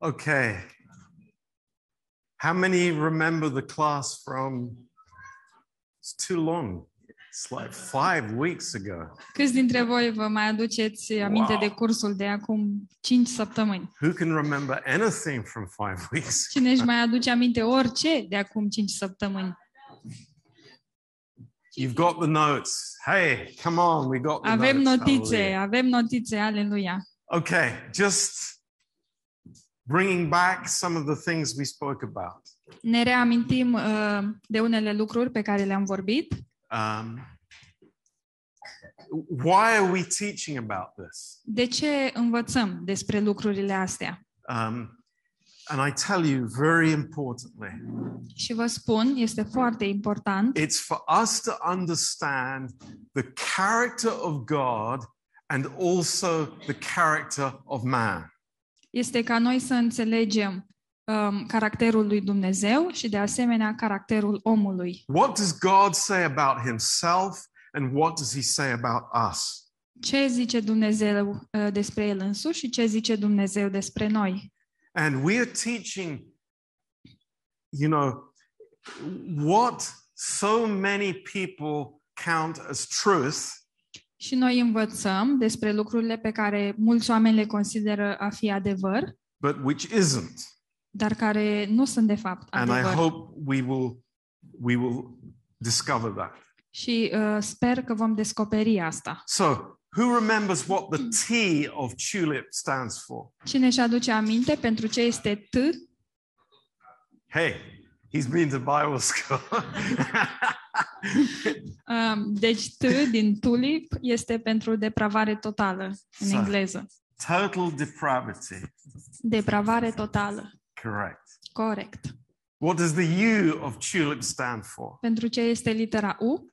Okay. How many remember the class from? It's too long. It's like five weeks ago. Câți dintre voi vă mai aduceți aminte Wow. de cursul de acum 5 săptămâni? Who can remember anything from five weeks? Cine își mai aduce aminte orice de acum 5 săptămâni? You've got the notes. Hey, come on, we got the Avem notes. notițe, Hallelujah. avem notițe, aleluia. Okay, just bringing back some of the things we spoke about. Ne reamintim uh, de unele lucruri pe care le-am vorbit. Um, why are we teaching about this? De ce învățăm despre lucrurile astea? Um, and I tell you very importantly, Și vă spun, este foarte important it's for us to understand the character of God and also the character of man. Este ca noi să înțelegem um, caracterul lui Dumnezeu și de asemenea caracterul omului. What does God say about himself and what does he say about us? Ce zice Dumnezeu uh, despre el însuși și ce zice Dumnezeu despre noi? And we are teaching, you know, what so many people count as truth Și noi învățăm despre lucrurile pe care mulți oameni le consideră a fi adevăr, but which isn't. dar care nu sunt de fapt And I adevăr. hope we will we will discover that. Și uh, sper că vom descoperi asta. So, who remembers what the T of tulip stands for? Cine își aduce aminte pentru ce este T? Hey, he's been to Bible school. Um, deci T din tulip este pentru depravare totală în Sa- engleză. Total depravity. Depravare totală. Correct. Corect. What does the U of tulip stand for? Pentru ce este litera U?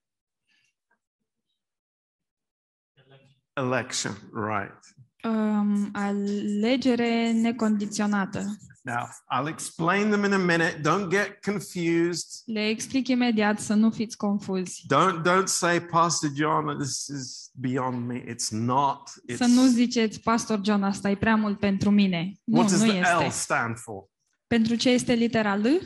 Election. Right. Um, alegere necondiționată. Now, I'll explain them in a minute. Don't get confused. Le explic imediat să nu fiți confuzi. Don't don't say, Pastor John, this is beyond me. It's not. It's Să nu ziceți, Pastor John, asta e prea mult pentru mine. Nu, what does nu the L este. stand for? Pentru ce este litera L?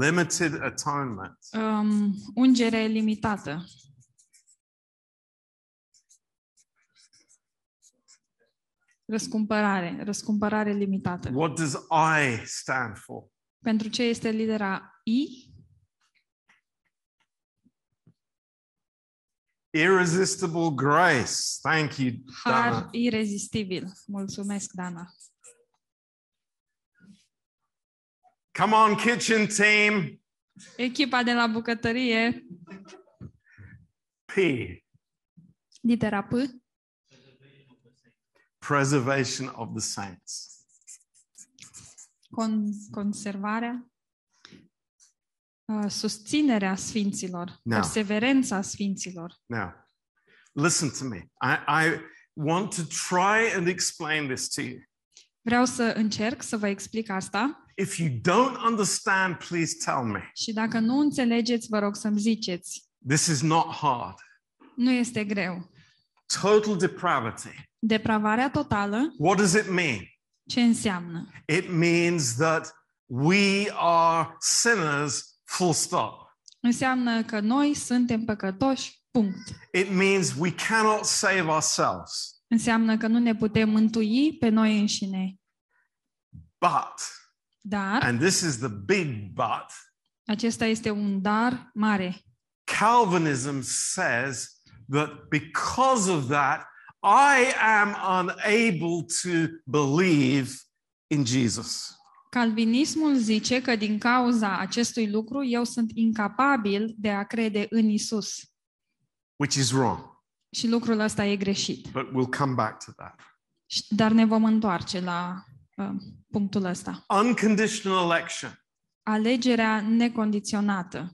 Limited atonement. Um, ungere limitată. Răscumpărare, răscumpărare limitată. What does I stand for? Pentru ce este litera I? Irresistible grace. Thank you, Har Dana. irezistibil. Mulțumesc, Dana. Come on, kitchen team. Echipa de la bucătărie, P. litera P, Preservation of the saints. con- conservarea, uh, susținerea sfinților, Da. perseverența sfinților. Now, listen to me. I, I want to try and explain this to you. Vreau să încerc să vă explic asta If you don't understand, please tell me. și dacă nu înțelegeți, vă rog să-mi ziceți. This is not hard. Nu este greu. Total depravity. Depravarea totală, What does it mean? ce înseamnă? It means that we are sinners, full stop. Înseamnă că noi suntem păcătoși, punct. It means we cannot save ourselves. Înseamnă că nu ne putem mântui pe noi înșine. But, Dar, and this is the big but, acesta este un dar mare. Calvinism says that because of that, I am unable to believe in Jesus. Calvinismul zice că din cauza acestui lucru eu sunt incapabil de a crede în Isus. which is wrong. Și lucrul ăsta e greșit. But we'll come back to that. Și- Dar ne vom întoarce la uh, punctul ăsta. Unconditional election. Alegerea necondiționată.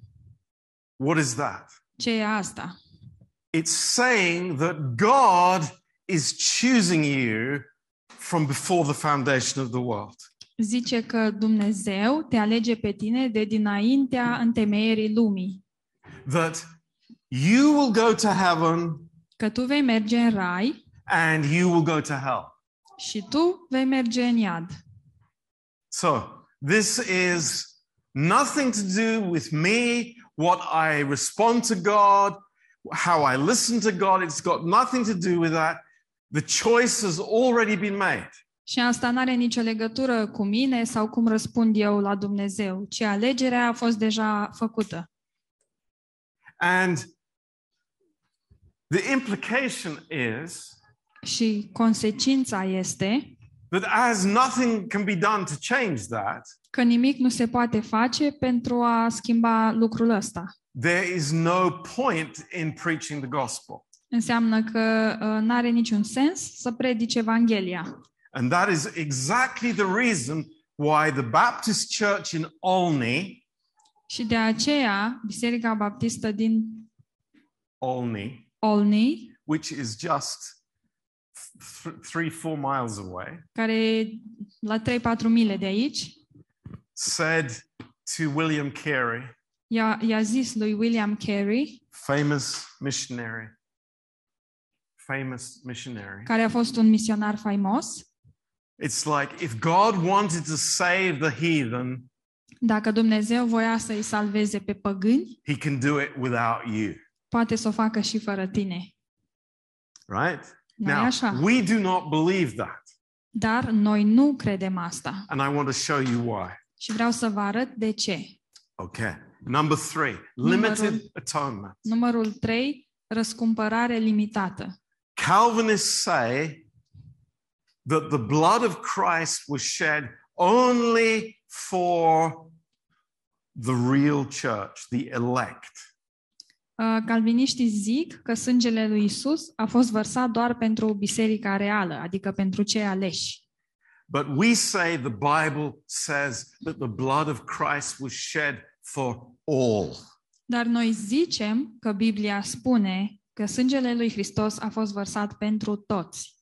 What is that? Ce e asta? It's saying that God is choosing you from before the foundation of the world. Zice că Dumnezeu te alege pe tine de dinaintea întemeierii lumii. That you will go to heaven Că tu vei merge în rai and you will go to hell. și tu vei merge în iad. So, this is nothing to do with me, what I respond to God, how I listen to God. It's got nothing to do with that. The choice has already been made. Și asta nu are nicio legătură cu mine sau cum răspund eu la Dumnezeu, ci alegerea a fost deja făcută. And the implication is Și consecința este that as nothing can be done to change that, că nimic nu se poate face pentru a schimba lucrul ăsta. There is no point in preaching the gospel. Înseamnă că uh, nu are niciun sens să predici Evanghelia. And that is exactly the reason why the Baptist Church in Olney, Și de aceea, Biserica Baptistă din Olney, Olney, which is just th- three, four miles away, care e la 3-4 mile de aici, said to William Carey, i-a, i-a zis lui William Carey, famous missionary, famous missionary. care a fost un misionar faimos, It's like if God wanted to save the heathen, dacă Dumnezeu voia să-i salveze pe păgâni, he can do it without you, poate să o facă și fără tine. right? Nu e Now, așa? we do not believe that. Dar noi nu credem asta. And I want to show you why. Și vreau să vă arăt de ce. Okay. Number three, limited atonement. Numărul 3, răscumpărare limitată. Calvinists say that the blood of Christ was shed only for the real church, the elect. Uh, Calviniștii zic că sângele lui Isus a fost vărsat doar pentru biserica reală, adică pentru cei aleși. But we say the Bible says that the blood of Christ was shed for all. Dar noi zicem că Biblia spune că sângele lui Hristos a fost vărsat pentru toți.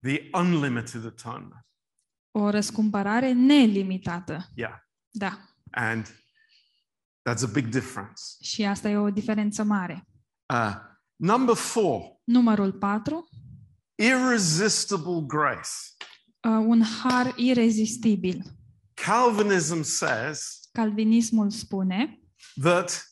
The unlimited atonement. O răscumpărare nelimitată. Yeah. Da. And that's a big difference. Și asta e o diferență mare. Uh, number four, Numărul 4, irresistible grace. uh, un har irezistibil. Calvinism says Calvinismul spune that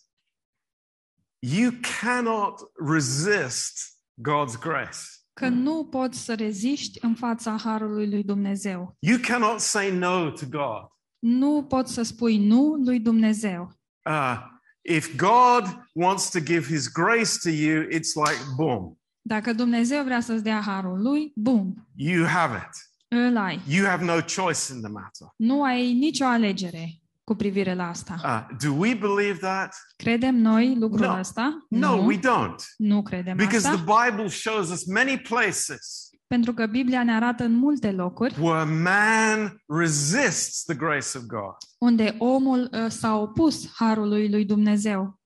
you cannot resist God's grace. că nu poți să reziști în fața harului lui Dumnezeu. You cannot say no to God. Nu poți să spui nu lui Dumnezeu. Uh, if God wants to give His grace to you, it's like boom, Dacă Dumnezeu vrea să-ți dea harul lui, bum, you have it. îl ai. You have no choice in the matter. Nu ai nicio alegere cu privire la asta. Uh, do we believe that? Credem noi lucrul No. ăsta? No, nu, we don't. nu credem Because asta, the Bible shows us many places pentru că Biblia ne arată în multe locuri where man resists the grace of God. unde omul uh, s-a opus harului lui Dumnezeu.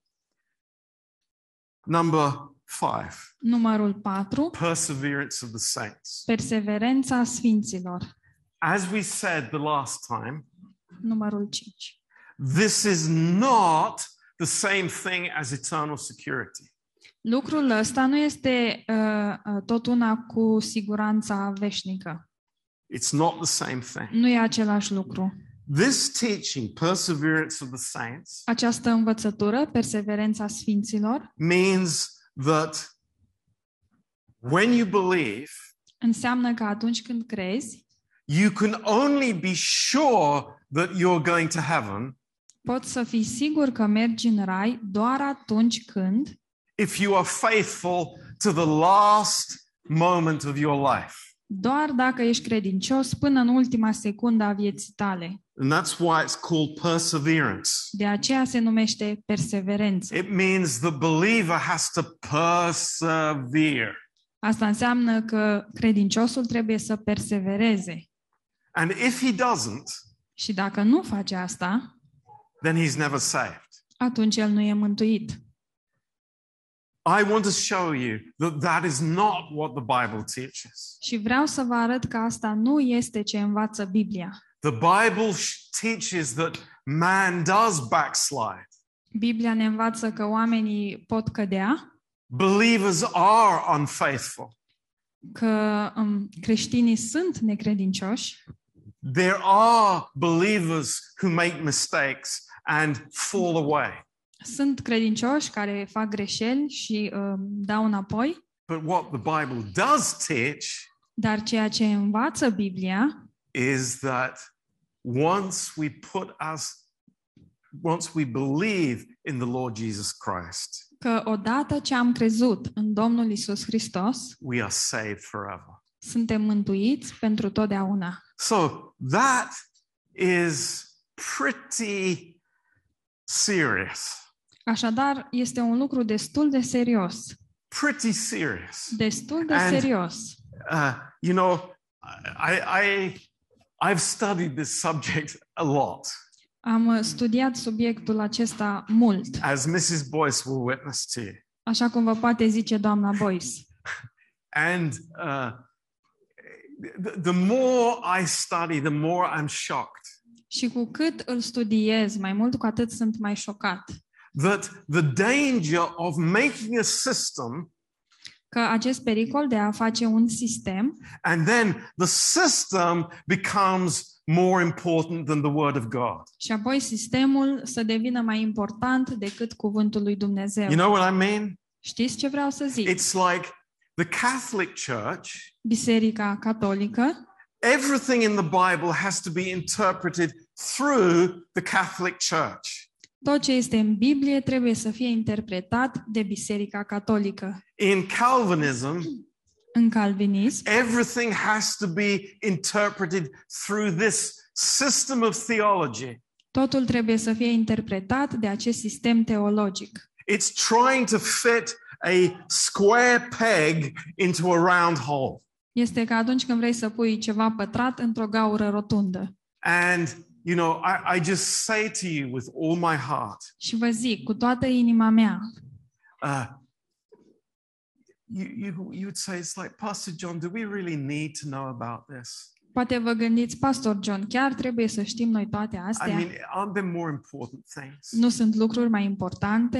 Number five, Numărul 4, perseverance of the saints. perseverența sfinților. As we said the last time, Numărul 5. this is not the same thing as eternal security. Lucrul ăsta nu este uh, uh, tot una cu siguranța veșnică. It's not the same thing. Nu e același lucru. This teaching, perseverance of the saints, Această învățătură, perseverența sfinților, means that when you believe, înseamnă că atunci când crezi, you can only be sure that you're going to heaven poți să fii sigur că mergi în rai doar atunci când, if you are faithful to the last moment of your life. doar dacă ești credincios până în ultima secundă a vieții tale. And that's why it's called perseverance. De aceea se numește perseverență. It means the believer has to persevere. Asta înseamnă că credinciosul trebuie să persevereze. And if he doesn't, Și dacă nu face asta, then he's never saved. atunci el nu e mântuit. I want to show you that that is not what the Bible teaches. Și vreau să vă arăt că asta nu este ce învață Biblia. The Bible sh- teaches that man does backslide. Biblia ne învață că oamenii pot cădea, Believers are unfaithful. că um, creștinii sunt necredincioși, there are believers who make mistakes and fall away. sunt credincioși care fac greșeli și um, dau înapoi, But what the Bible does teach dar ceea ce învață Biblia is that once we put us, once we believe in the Lord Jesus Christ, că odată ce am crezut în Domnul Isus Hristos, we are saved forever. suntem mântuiți pentru totdeauna. So that is pretty serious. Așadar, este un lucru destul de serios. Pretty serious. Destul de And- serios. Uh, you know, I, I, I've studied this subject a lot, Am uh, studiat subiectul acesta mult, as Mrs. Boyce will witness to you. așa cum vă poate zice doamna Boyce. And uh, the, the more I study, the more I'm shocked Și cu cât îl studiez mai mult, cu atât sunt mai șocat that the danger of making a system că acest pericol de a face un sistem and then the system becomes more important than the Word of God. și apoi sistemul să devină mai important decât cuvântul lui Dumnezeu. You know what I mean? Știți ce vreau să zic? It's like the Catholic Church, Biserica catolică, everything in the Bible has to be interpreted through the Catholic Church. tot ce este în Biblie trebuie să fie interpretat de Biserica catolică. In Calvinism, În calvinism, everything has to be interpreted through this system of theology. totul trebuie să fie interpretat de acest sistem teologic. It's trying to fit a square peg into a round hole. Este ca atunci când vrei să pui ceva pătrat într-o gaură rotundă. And, you know, I, I just say to you with all my heart, Și vă zic, cu toată inima mea, uh, you, you, you would say, it's like, Pastor John, do we really need to know about this? poate vă gândiți, Pastor John, chiar trebuie să știm noi toate I astea? mean, aren't there more important things? Nu sunt lucruri mai importante?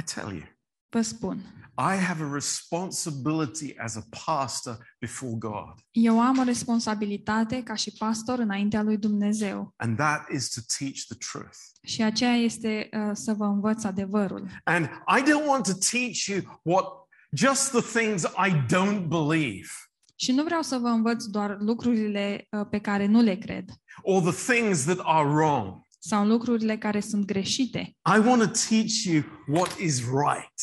I tell you, Vă spun. I have a responsibility as a pastor before God, Eu am o responsabilitate ca și pastor înaintea lui Dumnezeu and that is to teach the truth. și aceea este uh, să vă învăț adevărul. And I don't want to teach you what just the things I don't believe Și nu vreau să vă învăț doar lucrurile uh, pe care nu le cred or the things that are wrong. sau lucrurile care sunt greșite. I want to teach you what is right.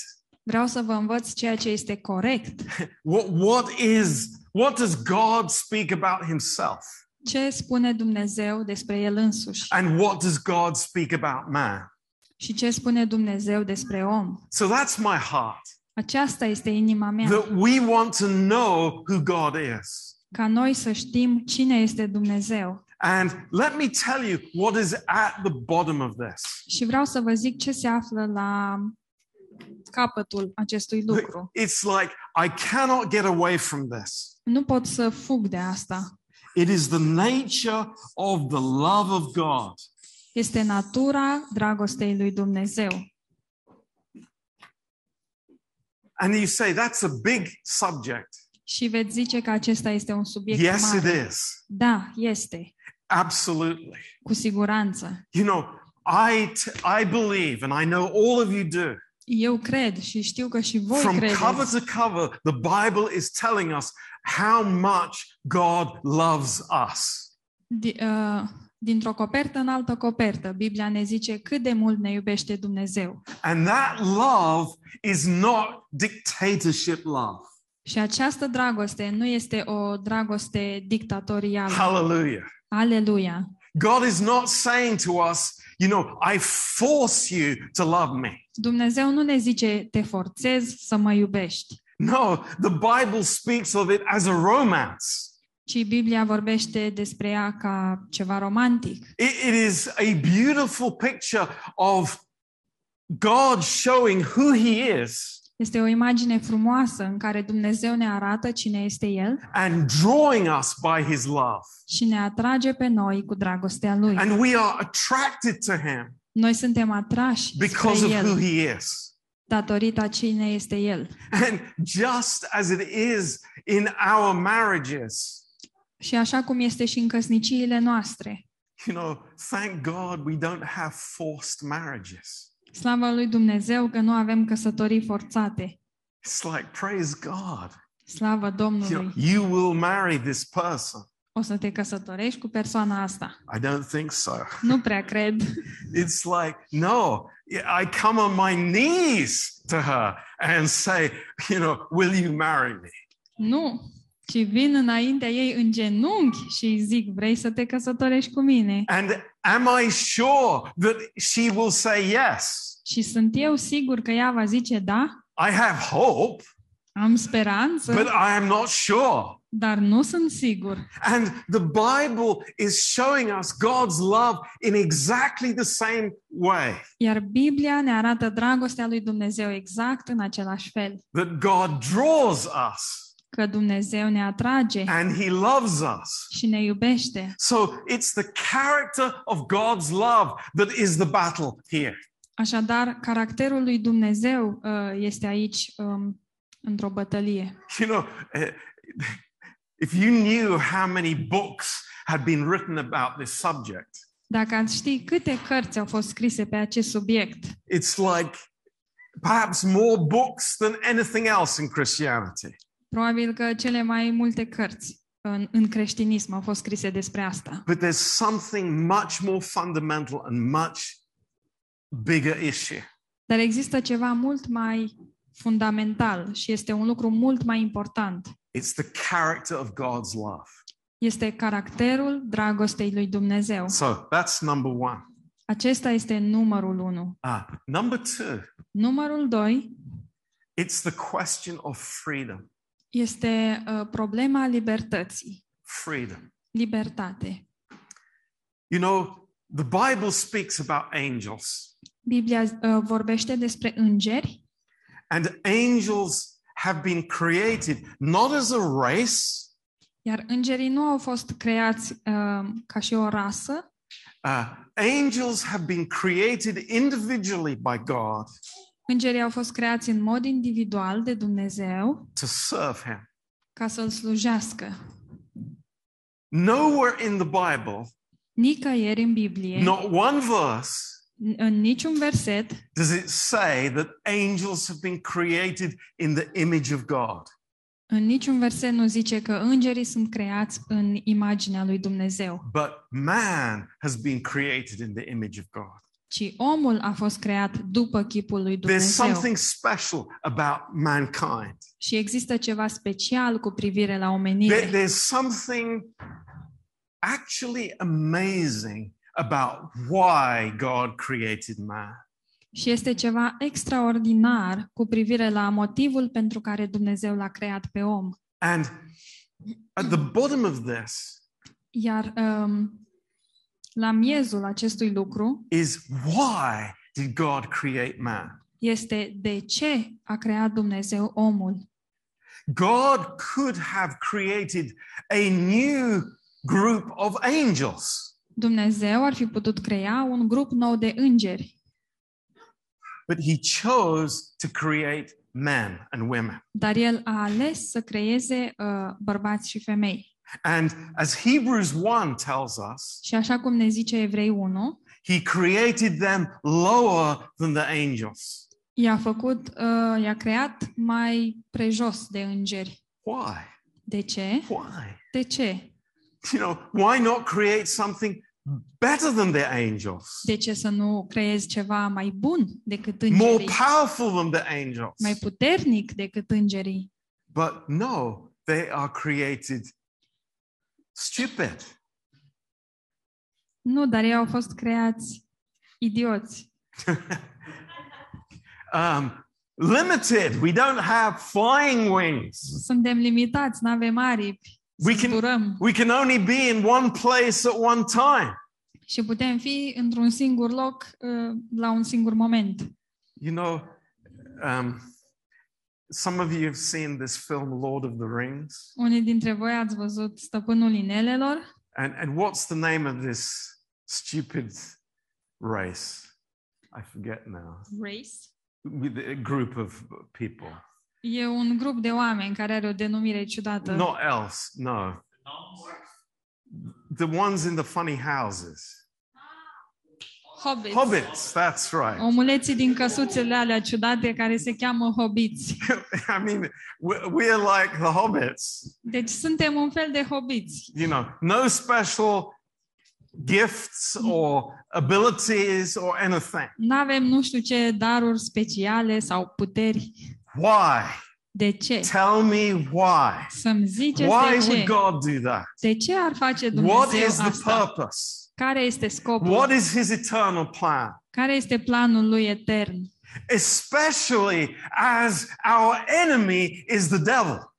Vreau să vă învăț ceea ce este corect. What, what is what does God speak about himself? Ce spune Dumnezeu despre El însuși And what does God speak about man? și ce spune Dumnezeu despre om. So that's my heart. Aceasta este inima mea, That we want to know who God is. ca noi să știm cine este Dumnezeu. And let me tell you what is at the bottom of this. Și vreau să vă zic ce se află la capătul acestui lucru. It's like I cannot get away from this. Nu pot să fug de asta. It is the nature of the love of God. Este natura dragostei lui Dumnezeu. And you say that's a big subject. Și veți zice că acesta este un subiect Yes, it mare. is. Da, este, Absolutely. cu siguranță. You know, I, t- I believe, and I know all of you do, Eu cred și știu că și voi from credeți. cover to cover, the Bible is telling us how much God loves us. Di- uh, dintr-o copertă în altă copertă, Biblia ne zice cât de mult ne iubește Dumnezeu. And that love is not dictatorship love. Și această dragoste nu este o dragoste dictatorială. Hallelujah. Aleluia! God is not saying to us, you know, I force you to love me. Dumnezeu nu ne zice te forțez să mă iubești, No, the Bible speaks of it as a romance. ci Biblia vorbește despre ea ca ceva romantic. It, it is a beautiful picture of God showing who He is Este o imagine frumoasă în care Dumnezeu ne arată cine este El and drawing us by His love. și ne atrage pe noi cu dragostea Lui. And we are attracted to Him Noi suntem atrași because spre of who El He is. datorită a cine este El. And just as it is in our marriages, Și așa cum este și în căsniciile noastre. you know, thank God we don't have forced marriages. Slavă lui Dumnezeu că nu avem căsătorii forțate. It's like, praise God. Slavă You, know, Domnului. you will marry this person. O să te căsătorești cu persoana asta. I don't think so. Nu prea cred. It's like, no, I come on my knees to her and say, you know, will you marry me? Nu. Ci vin înaintea ei în genunchi și îi zic, vrei să te căsătorești cu mine? And am I sure that she will say yes? Și sunt eu sigur că ea va zice da, I have hope, am speranță, but I am not sure. dar nu sunt sigur. And the Bible is showing us God's love in exactly the same way Iar Biblia ne arată dragostea lui Dumnezeu exact în același fel. that God draws us Că Dumnezeu ne atrage and He loves us. și ne iubește. So it's the character of God's love that is the battle here. Așadar, caracterul lui Dumnezeu uh, este aici um, într-o bătălie. You know, eh, if you knew how many books had been written about this subject, Dacă ați ști câte cărți au fost scrise pe acest subiect, it's like perhaps more books than anything else in Christianity. Probabil că cele mai multe cărți în, în creștinism au fost scrise despre asta. But there's something much more fundamental and much bigger issue. Dar există ceva mult mai fundamental și este un lucru mult mai important. It's the character of God's love. Este caracterul dragostei lui Dumnezeu. So that's number one. Acesta este numărul unu. Ah, number two, Numărul doi it's the question of freedom. Este uh, problema libertății. Freedom. Libertate. You know, the Bible speaks about angels, Biblia uh, vorbește despre îngeri and angels have been created not as a race, Iar îngerii nu au fost creați uh, ca și o rasă, uh, angels have been created individually by God îngerii au fost creați în mod individual de Dumnezeu to serve Him. ca să-L slujească. Nowhere in the Bible, Nicăieri în Biblie, not one verse, în niciun verset, does it say that angels have been created in the image of God. în niciun verset nu zice că îngerii sunt creați în imaginea lui Dumnezeu, But man has been created in the image of God. Ci omul a fost creat după chipul lui There's Dumnezeu. something special about mankind. Și există ceva special cu privire la There- omenire. there's something actually amazing about why God created man. Și este ceva extraordinar cu privire la motivul pentru care Dumnezeu l-a creat pe om. And at the bottom of this Iar um, la miezul acestui lucru is why did God create man? este de ce a creat Dumnezeu omul. God could have created a new group of angels, Dumnezeu ar fi putut crea un grup nou de îngeri, but he chose to create men and women. dar el a ales să creeze uh, bărbați și femei. And as Hebrews 1 tells us, Și așa cum ne zice Evrei 1, he created them lower than the angels. i-a făcut, uh, i-a creat mai prejos de îngeri. Why? De ce? Why? De ce? You know, why not create something better than the angels? De ce să nu creezi ceva mai bun decât More îngerii? powerful than the angels? Mai puternic decât îngerii? But no, they are created stupid. Nu, dar ei au fost creați idioți. Um, limited. We don't have flying wings. Suntem limitați, nu avem aripi, We can- zburăm We can only be in one place at one time. și putem fi într-un singur loc uh, la un singur moment. You know, um, some of you have seen this film, Lord of the Rings. Unii dintre voi ați văzut Stăpânul Inelelor And, and what's the name of this stupid race? I forget now. Race. with a group of people. E un grup de oameni care are o denumire ciudată. Not else, no. The ones in the funny houses. Hobbits. Hobbits, that's right. Omuleții din căsuțele alea ciudate care se cheamă hobiți. I mean, we're, we're like the hobbits. Deci suntem un fel de hobiți. You know, no special gifts or abilities or anything. Nu avem nu știu ce daruri speciale sau puteri. Why? De ce? Tell me why. Să-mi ziceți Why de would ce. God do that? De ce ar face What Dumnezeu is the asta? purpose? Care este scopul? What is his eternal plan? Care este planul lui etern? Especially as our enemy is the devil.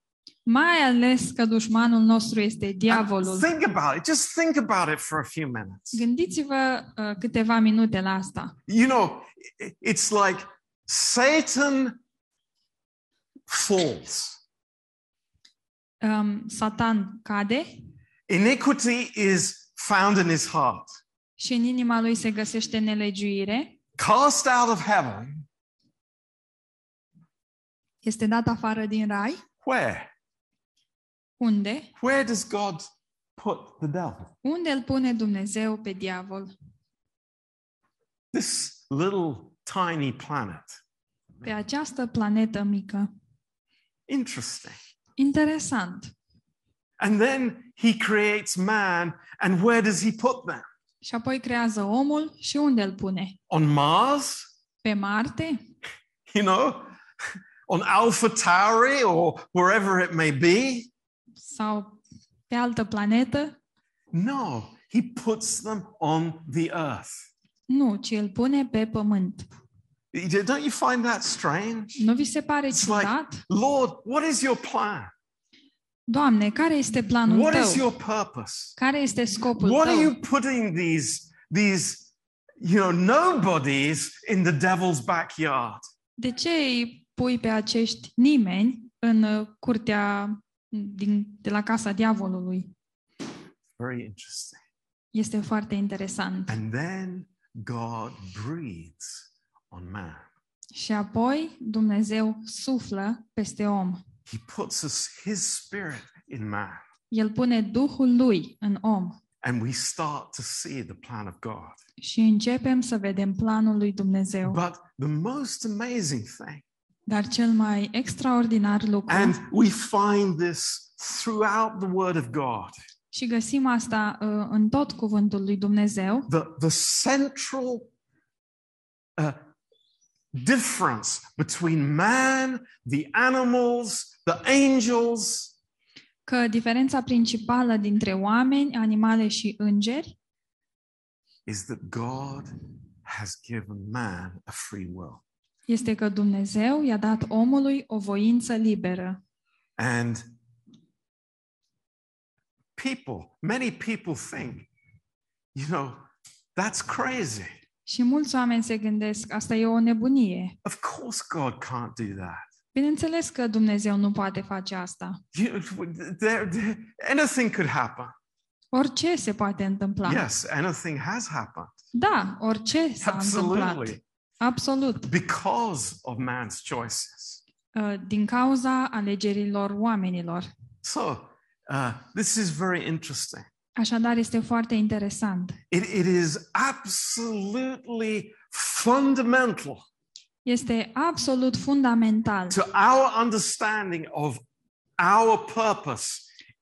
Mai ales că dușmanul nostru este diavolul. Think about it. Just think about it for a few minutes. Gândiți-vă uh, câteva minute la asta. You know, i- it's like Satan falls. Um, Satan cade Iniquity is found in his heart. și în inima lui se găsește nelegiuire. Cast out of heaven, Este dat afară din rai. where? Unde? Where does God put the devil? Unde îl pune Dumnezeu pe diavol? This little tiny planet. Pe această planetă mică. Interesting. Interesant. And then he creates man, and where does he put them? Și apoi creează omul și unde îl pune? On Mars? Pe Marte? You know, on Alpha Tauri or wherever it may be? Sau pe altă planetă? No, he puts them on the earth. Nu, ci îl pune pe pământ. Don't you find that strange? Nu vi se pare It's like, ciudat? Lord, what is your plan? Doamne, care este planul What tău? is your purpose? Care este scopul What tău? are you putting these, these, you know, nobodies in the devil's backyard? De ce îi pui pe acești nimeni în uh, curtea din, de la casa diavolului? Very interesting. Este foarte interesant. And then God breathes on man. Și apoi Dumnezeu suflă peste om. He puts us, his spirit in man. El pune Duhul lui în om And we start to see the plan of God. și începem să vedem planul lui Dumnezeu. But the most amazing thing, Dar cel mai extraordinar lucru, and we find this throughout the Word of God, și găsim asta uh, în tot cuvântul lui Dumnezeu, the, the central uh, difference between man, the animals, the angels, că diferența principală dintre oameni, animale și îngeri is that God has given man a free will. este că Dumnezeu i-a dat omului o voință liberă. And people, many people think, you know, that's crazy. Și mulți oameni se gândesc, asta e o nebunie. Of course, God can't do that. Bineînțeles că Dumnezeu nu poate face asta. You, there, there, anything could happen. Orice se poate întâmpla. Yes, anything has happened. Da, orice s-a întâmplat. Absolutely. Absolut. Because of man's choices. Uh, Din cauza alegerilor oamenilor. So, uh, this is very interesting. Așadar, este foarte interesant. It, it is absolutely fundamental Este absolut fundamental to our understanding of our purpose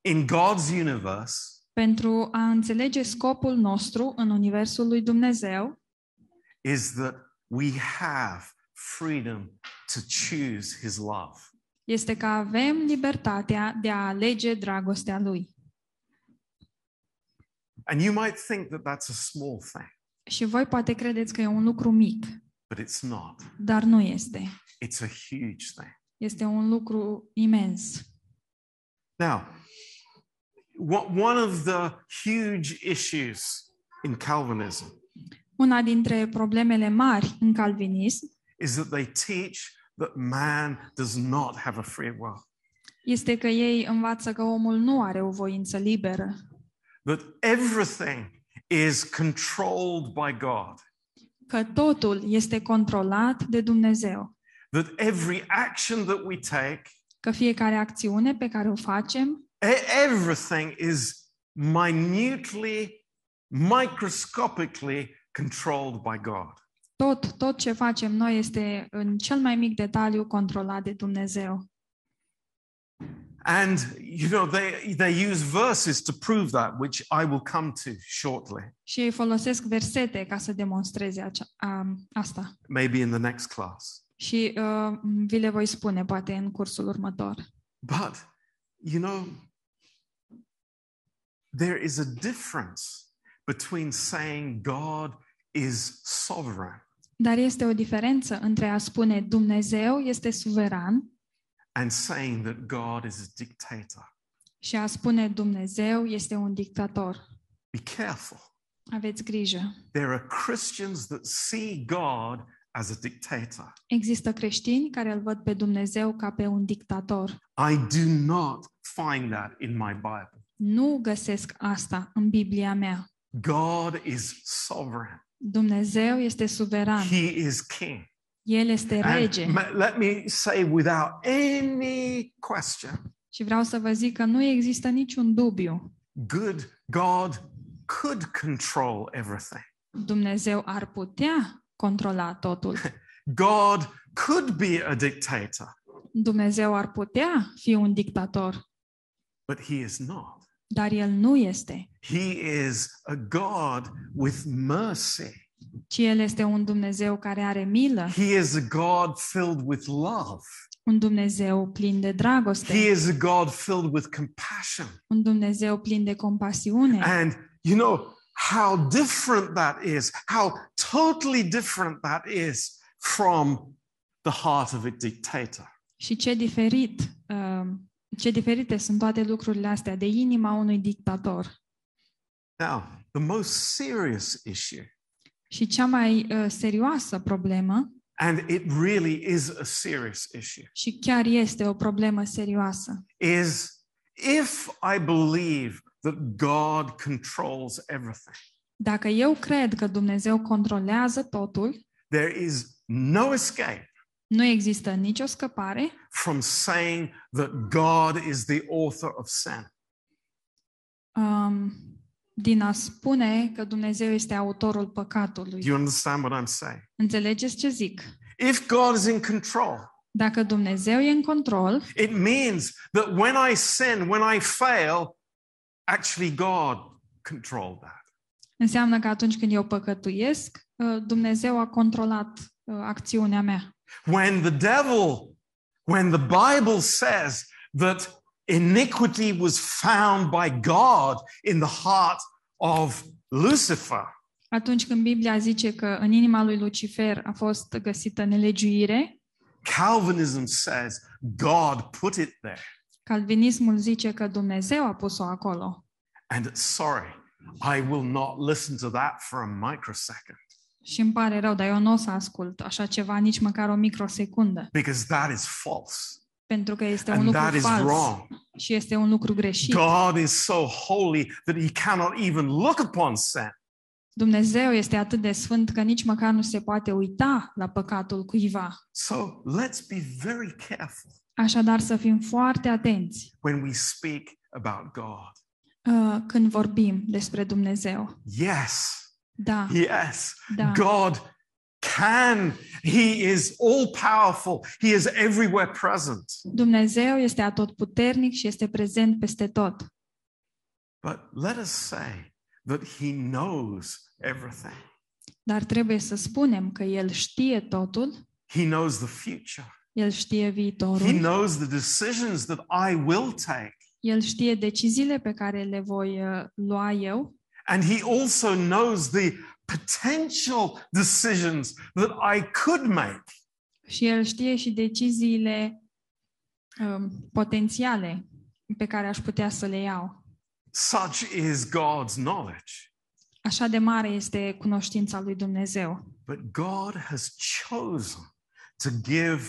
in God's universe pentru a înțelege scopul nostru în Universul lui Dumnezeu is that we have freedom to choose his love. este că avem libertatea de a alege dragostea lui. And you might think that that's a small thing, Și voi poate credeți că e un lucru mic, but it's not. dar nu este. It's a huge thing. Este un lucru imens. Now, what, one of the huge issues in Calvinism Una dintre problemele mari în calvinism is that they teach that man does not have a free will, este că ei învață că omul nu are o voință liberă, that everything is controlled by God. că totul este controlat de Dumnezeu, that every action that we take, că fiecare acțiune pe care o facem, e- everything is minutely, microscopically controlled by God. tot, tot ce facem noi este în cel mai mic detaliu controlat de Dumnezeu. And you know they they use verses to prove that, which I will come to shortly, Și ei folosesc versete ca să demonstreze acea, a, asta. maybe in the next class. Și uh, vi le voi spune poate în cursul următor. But you know, there is a difference between saying God is sovereign Dar este o diferență între a spune Dumnezeu este suveran and saying that God is a dictator. și a spune Dumnezeu este un dictator. Be careful. Aveți grijă. There are Christians that see God as a dictator. Există creștini care îl văd pe Dumnezeu ca pe un dictator. I do not find that in my Bible. Nu găsesc asta în Biblia mea. God is sovereign. Dumnezeu este suveran. He is king. El este And rege. ma- let me say without any question, Și vreau să vă zic că nu există niciun dubiu. good God could control everything. Dumnezeu ar putea controla totul. God could be a dictator, Dumnezeu ar putea fi un dictator, but he is not. dar el nu este, He is a God with mercy. Ci el este un Dumnezeu care are milă, He is a God filled with love. un Dumnezeu plin de He dragoste, is a God filled with compassion. un Dumnezeu plin de compasiune. And you know how different that is, how totally different that is from the heart of a dictator. Și ce diferit, uh, ce diferite sunt toate lucrurile astea de inima unui dictator. Now, the most serious issue, Și cea mai uh, serioasă problemă, and it really is a serious issue, și chiar este o problemă serioasă, is if I believe that God controls everything, dacă eu cred că Dumnezeu controlează totul, there is no escape nu există nicio scăpare from saying that God is the author of sin. um, din a spune că Dumnezeu este autorul păcatului. Do you understand what I'm saying? Înțelegeți ce zic? If God is in control, Dacă Dumnezeu e în control, it means that when I sin, when I fail, actually God controlled that. înseamnă că atunci când eu păcătuiesc, uh, Dumnezeu a controlat uh, acțiunea mea. When the devil, when the Bible says that iniquity was found by God in the heart of Lucifer, Atunci când Biblia zice că în inima lui Lucifer a fost găsită nelegiuire, Calvinism says God put it there. calvinismul zice că Dumnezeu a pus-o acolo. And sorry, I will not listen to that for a microsecond Și îmi pare rău, dar eu nu o să ascult așa ceva nici măcar o microsecundă, because that is false pentru că este un and lucru that is fals wrong. și este un lucru greșit. God is so holy that he cannot even look upon sin. Dumnezeu este atât de sfânt că nici măcar nu se poate uita la păcatul cuiva. So let's be very careful Așadar să fim foarte atenți when we speak about God. uh, când vorbim despre Dumnezeu. Yes, Da, yes, da. God can. He is all powerful, He is everywhere present. Dumnezeu este atotputernic și este prezent peste tot. But let us say that He knows everything, Dar trebuie să spunem că El știe totul, He knows the future, El știe He viitorul, knows the decisions that I will take. El știe deciziile pe care le voi uh, lua eu And he also knows the potential decisions that I could make. și El știe și deciziile um, potențiale pe care aș putea să le iau. Such is God's knowledge. Așa de mare este cunoștința lui Dumnezeu. But God has chosen to give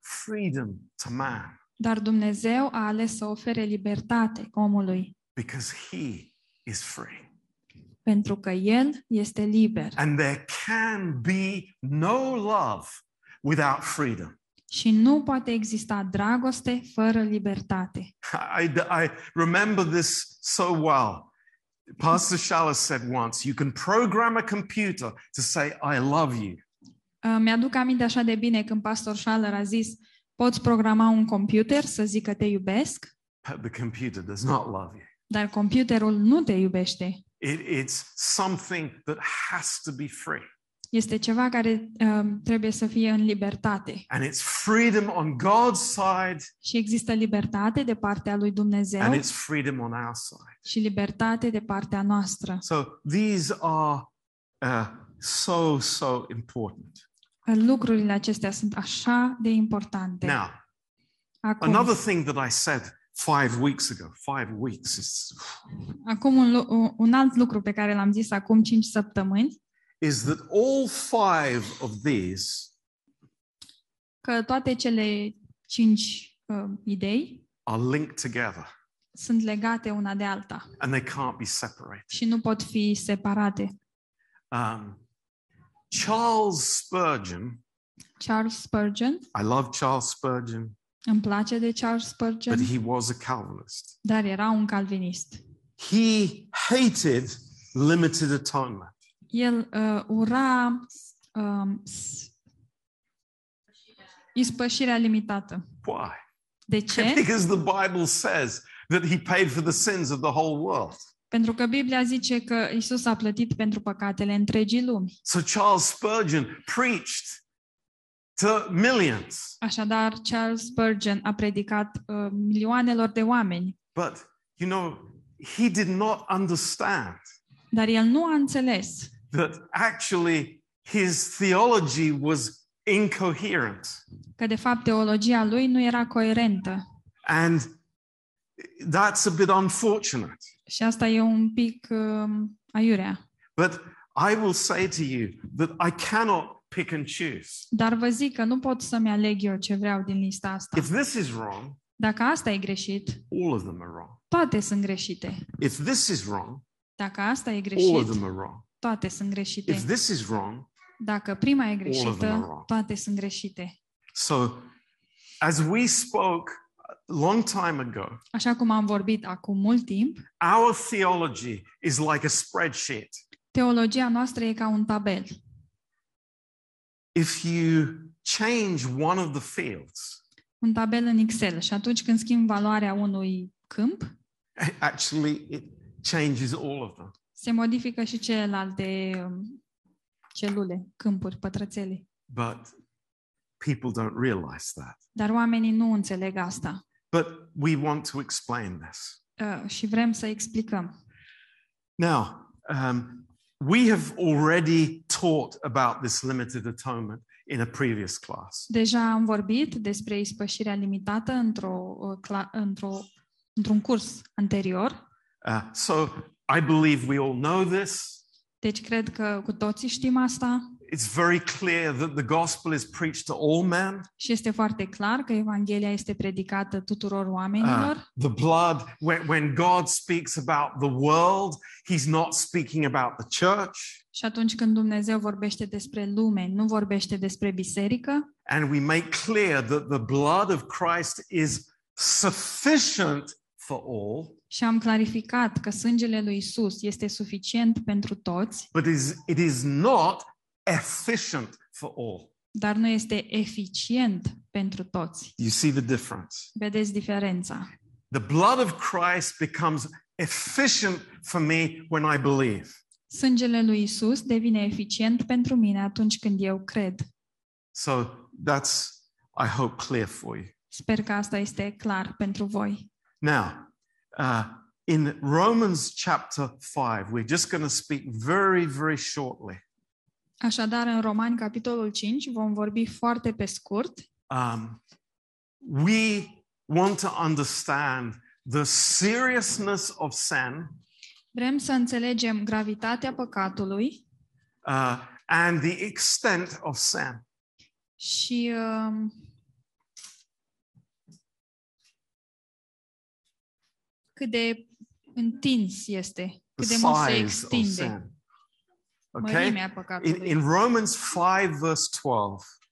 freedom to man Dar Dumnezeu a ales să ofere libertate omului, because he is free. Pentru că el este liber And there can be no love without freedom. și nu poate exista dragoste fără libertate. I, I remember this so well. Pastor Schaller said once, you can program a computer to say, I love you. Uh, Mi-aduc aminte așa de bine când pastor Schaller a zis poți programa un computer să zică te iubesc, But the computer does not love you. dar computerul nu te iubește. It, it's something that has to be free. Este ceva care um, trebuie să fie în libertate. And it's freedom on God's side Și există libertate de partea lui Dumnezeu and it's freedom on our side. și libertate de partea noastră. So these are uh, so, so important. Lucrurile acestea sunt așa de importante. Now, Acum, another thing that I said five weeks ago, five weeks. Is, acum un, lu- un alt lucru pe care l-am zis acum 5 săptămâni, is that all five of these că toate cele cinci uh, idei are linked together. sunt legate una de alta. And they can't be separated. și nu pot fi separate. Um, Charles Spurgeon, Charles Spurgeon, I love Charles Spurgeon, îmi place de Charles Spurgeon, but he was a Calvinist. dar era un calvinist. He hated limited atonement. El uh, ura um, s- ispășirea limitată. Why? De ce? Because the Bible says that he paid for the sins of the whole world. Pentru că Biblia zice că Isus a plătit pentru păcatele întregii lumi. So Charles Spurgeon preached to millions. Așadar, Charles Spurgeon a predicat uh, milioanelor de oameni, But, you know, he did not understand dar el nu a înțeles that actually his theology was incoherent. că, de fapt, teologia lui nu era coerentă. And that's a bit unfortunate. Și asta e un pic uh, aiurea. But I will say to you that I cannot pick and choose. Dar vă zic că nu pot să-mi aleg eu ce vreau din lista asta. If this is wrong, Dacă asta e greșit, all of them are wrong. toate sunt greșite. If this is wrong, Dacă asta e all of greșit, them are wrong. toate sunt greșite. If this is wrong, Dacă prima e of them are greșită, wrong. toate sunt greșite. so as we spoke a long time ago, Așa cum am vorbit acum mult timp, our theology is like a spreadsheet. teologia noastră e ca un tabel. If you change one of the fields, Un tabel în Excel și atunci când schimb valoarea unui câmp, actually it changes all of them. se modifică și celelalte um, celule, câmpuri, pătrățele. But people don't realize that. Dar oamenii nu înțeleg asta But we want to explain this. uh, și vrem să explicăm. Now, um, we have already taught about this limited atonement in a previous class. Deja am vorbit despre ispășirea limitată într-o, uh, cla- într-o, într-un curs anterior, Uh, so I believe we all know this. deci cred că cu toții știm asta It's very clear that the gospel is preached to all men. și este foarte clar că Evanghelia este predicată tuturor Uh, oamenilor. the blood, when, when God speaks about the world, he's not speaking about the church. Și atunci când Dumnezeu vorbește despre lume, nu vorbește despre biserică, And we make clear that the blood of Christ is sufficient for all, și am clarificat că sângele lui Isus este suficient pentru toți, but is, it is not efficient for all. dar nu este eficient pentru toți. You see the difference? Vedeți diferența. The blood of Christ becomes efficient for me when I believe. Sângele lui Isus devine eficient pentru mine atunci când eu cred. So that's, I hope, clear for you. Sper că asta este clar pentru voi. Now, uh, in Romans chapter 5, we're just going to speak very, very shortly. Așadar, în Romani, capitolul 5, vom vorbi foarte pe scurt. Um, we want to understand the seriousness of sin Vrem să înțelegem gravitatea păcatului uh, and the extent of sin. și um, cât de întins este the Cât de mult se size of extinde. Sin. Okay? Mărimea In, păcatului. in Romans 5, verse 12,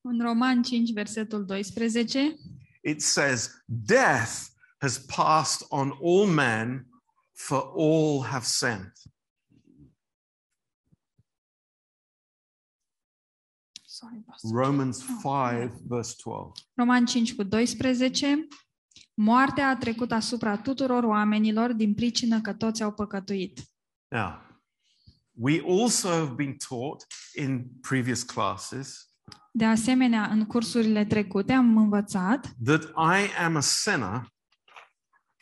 În Roman 5, versetul 12, it says, Death has passed on all men, for all have sinned. sorry, pastor. Romans 5, verse 12. Roman 5 cu 12, moartea a trecut asupra tuturor oamenilor din pricină că toți au păcătuit. Now, we also have been taught in previous classes De asemenea, în cursurile trecute am învățat that I am a sinner,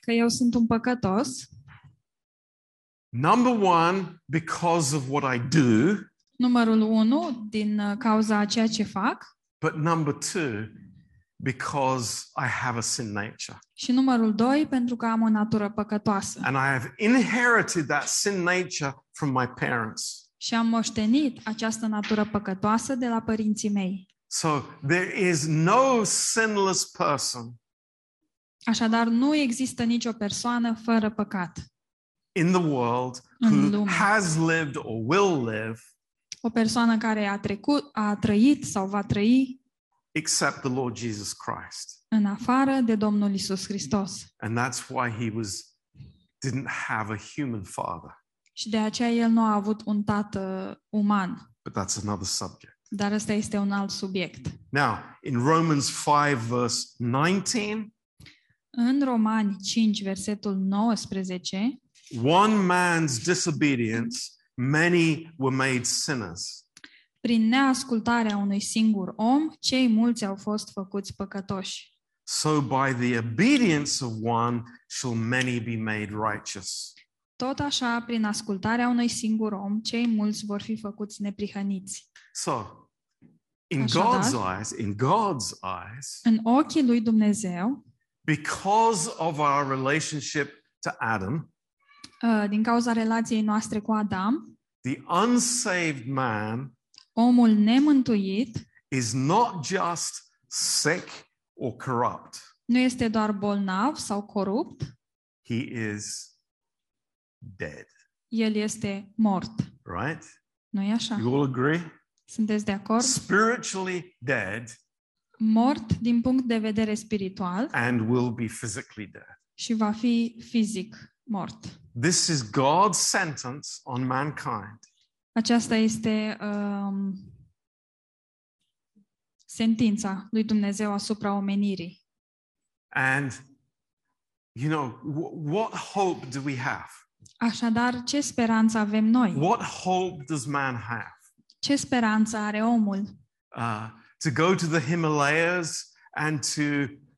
că eu sunt un păcătos, number one, because of what I do, numărul 1 din uh, cauza a ceea ce fac but number two, because I have a sin nature. și numărul 2 pentru că am o natură păcătoasă. And I have inherited that sin nature from my parents. Și am moștenit această natură păcătoasă de la părinții mei. So there is no sinless person Așadar, nu există nicio persoană fără păcat. in the world În who lume. has lived or will live O persoană care a trecut, a trăit sau va trăi except the Lord Jesus Christ. în afară de Domnul Isus Hristos. And that's why he was didn't have a human father. Și de aceea el nu a avut un tată uman. But that's another subject. Dar ăsta este un alt subiect. Now, in Romans 5, verse 19, În Romani 5, versetul 19, one man's disobedience, many were made sinners. prin neascultarea unui singur om, cei mulți au fost făcuți păcătoși. So by the obedience of one shall many be made righteous. Tot așa, prin ascultarea unui singur om, cei mulți vor fi făcuți neprihăniți. So, in Așadar- God's eyes, in God's eyes, În ochii lui Dumnezeu, because of our relationship to Adam, uh, din cauza relației noastre cu Adam, the unsaved man omul nemântuit is not just sick or corrupt. nu este doar bolnav sau corupt, He is dead, el este mort. right? nu e așa? You all agree? Sunteți de acord? Spiritually dead Mort din punct de vedere spiritual and will be physically dead. și va fi fizic mort. This is God's sentence on mankind. Aceasta este um, sentința lui Dumnezeu asupra omenirii. And, you know, wh- what hope do we have? Așadar, ce speranță avem noi? What hope does man have? Ce speranță are omul? Uh, to go to the Himalayas and to,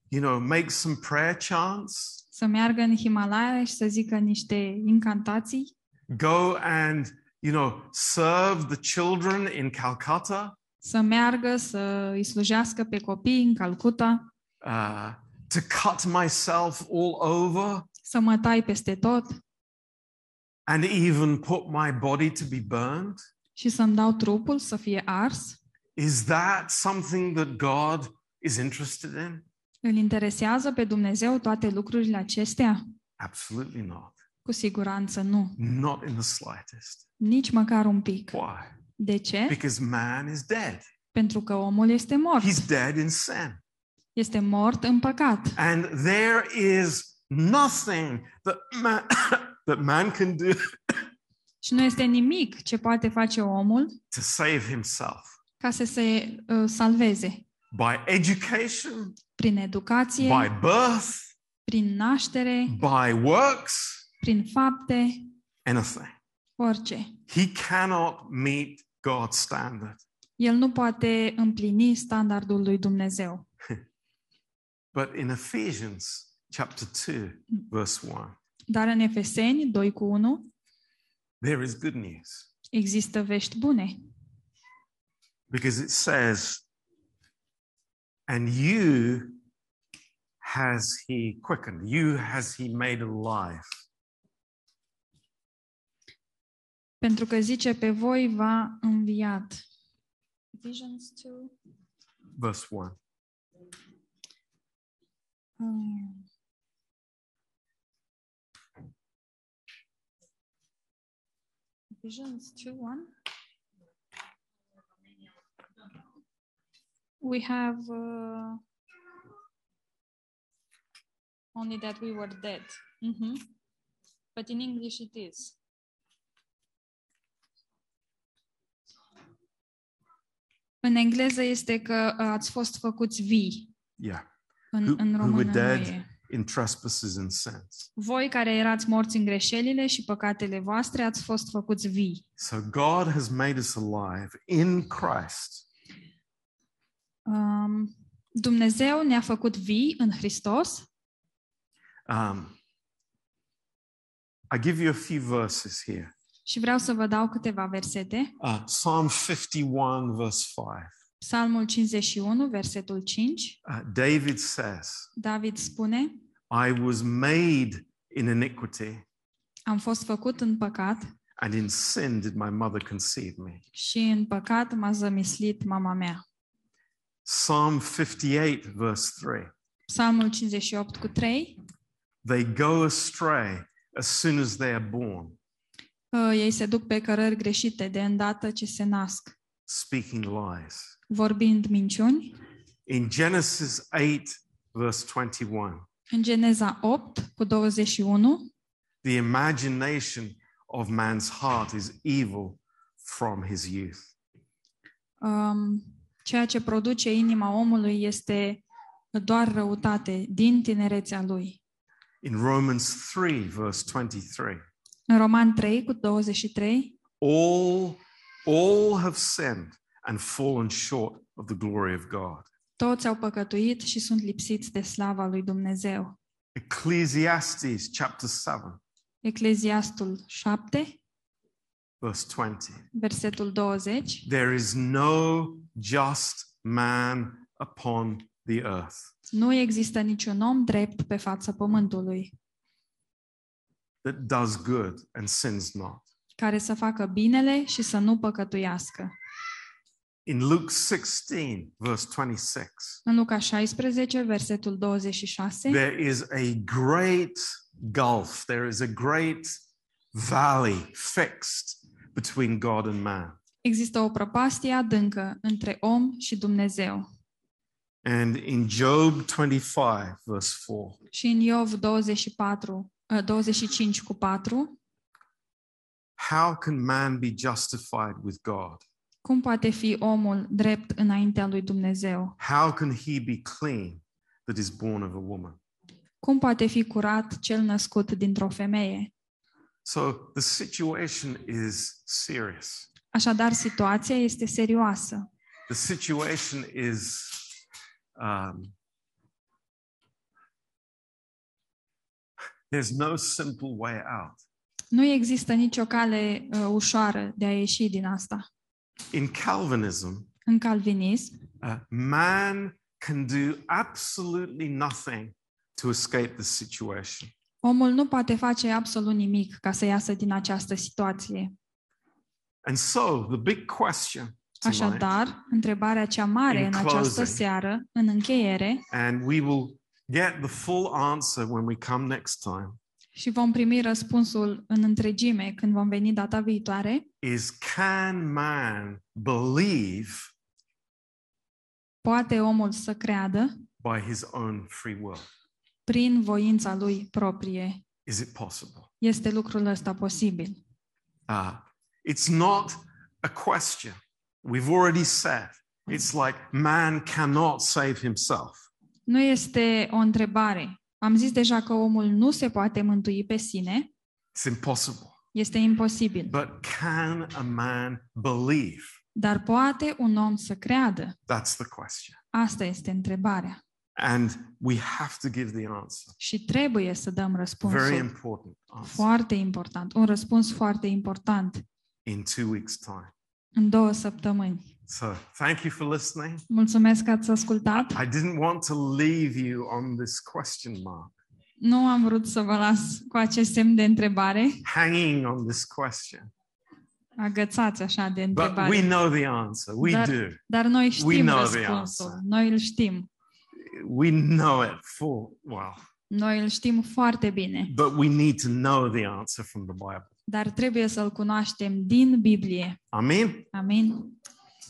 you know, make some prayer chants? Să meargă în Himalaya și să zică niște incantații? Go and, you know, serve the children in Calcutta? Să meargă să îi slujească pe copii în Calcuta? Uh, to cut myself all over Să mă tai peste tot? And even put my body to be burned? Și să-mi dau trupul să fie ars? Is that something that God is interested in? Îl interesează pe Dumnezeu toate lucrurile acestea? Absolutely not. Cu siguranță nu. Not in the slightest. Nici măcar un pic. Why? De ce? Because man is dead. Pentru că omul este mort. He's dead in sin. Este mort în păcat. And there is nothing that man, that man can do Și nu este nimic ce poate face omul to save himself. ca să se uh, salveze. By education, Prin educație, by birth, prin naștere, by works, prin fapte, anything. orice. He cannot meet God's standard. El nu poate împlini standardul lui Dumnezeu. But in Ephesians chapter 2, verse 1, Dar în Efeseni 2 cu 1 there is good news există vești bune. because it says, And you has he quickened, you has he made alive. Pentru că zice pe voi va înviat. Ephesians 2. Verse 1. um, Ephesians 2 1. We have uh, only that we were dead. Mhm. But in English it is. În engleză este că uh, ați fost făcuți vii. Yeah. În, Who- în who română were nu dead. E. In trespasses and sins. Voi care erați morți în greșelile și păcatele voastre ați fost făcuți vii. So God has made us alive in Christ. Um, Dumnezeu ne-a făcut vii în Hristos. Um, I give you a few verses here. Și vreau să vă dau câteva versete. Uh, Psalm 51, verse 5. Psalmul 51, versetul 5. Uh, David says, David spune, I was made in iniquity, am fost făcut în păcat and in sin did my mother conceive me. și în păcat m-a zămislit mama mea. Psalm 58, verse 3. Psalmul 58 cu 3. They go astray as soon as they are born, Uh, Ei se duc pe cărări greșite de îndată ce se nasc, speaking lies. Vorbind minciuni. In Genesis 8, verse 21, În Geneza 8 cu 21, the imagination of man's heart is evil from his youth. um, ceea ce produce inima omului este doar răutate din tinerețea lui. In Romans 3, verse 23, În Roman 3 cu 23, all, all have sinned and fallen short of the glory of God. toți au păcătuit și sunt lipsiți de slava lui Dumnezeu. Ecclesiastes chapter 7, Ecleziastul 7, verse 20. versetul 20. There is no just man upon the earth. Nu există niciun om drept pe fața pământului that does good and sins not. care să facă binele și să nu păcătuiască. In Luke 16, verse 26, În Luca 16, versetul 26, there is a great gulf, there is a great valley fixed between God and man. există o prăpastie adâncă între om și Dumnezeu. And in Job 25, verse 4, Și în Iov 24, uh, 25 cu 4, how can man be justified with God? Cum poate fi omul drept înaintea lui Dumnezeu? How can he be clean that is born of a woman? Cum poate fi curat cel născut dintr-o femeie? So the situation is serious. Așadar, situația este serioasă. The situation is um, there's no simple way out. Nu există nicio cale uh, ușoară de a ieși din asta. In Calvinism, În calvinism, uh, man can do absolutely nothing to escape the situation. omul nu poate face absolut nimic ca să iasă din această situație. And so the big question tonight, Așadar, întrebarea cea mare In în această closing. seară, în încheiere, and we will get the full answer when we come next time, și vom primi răspunsul în întregime când vom veni data viitoare, is can man believe poate omul să creadă by his own free will? prin voința lui proprie. Is it possible? Este lucrul ăsta posibil. Uh, it's not a question. We've already said it's like man cannot save himself. Nu este o întrebare. Am zis deja că omul nu se poate mântui pe sine, It's impossible. este imposibil. But can a man believe? Dar poate un om să creadă? That's the question. Asta este întrebarea. And we have to give the answer. Și trebuie să dăm Very răspunsul. important answer Foarte important. Un răspuns foarte important in two weeks' time. în două săptămâni. So thank you for listening. Mulțumesc că ați ascultat. I didn't want to leave you on this question mark, Nu am vrut să vă las cu acest semn de întrebare, hanging on this question. agățați așa de But we întrebare. know the answer. We Dar- do. Dar noi știm know the răspunsul. answer. Noi îl știm. We know it full well. Noi îl știm foarte bine. But we need to know the answer from the Bible. dar trebuie să-l cunoaștem din Biblie. Amen. Amin.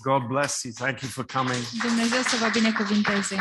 God bless you. Thank you for coming. Dumnezeu să vă binecuvinteze.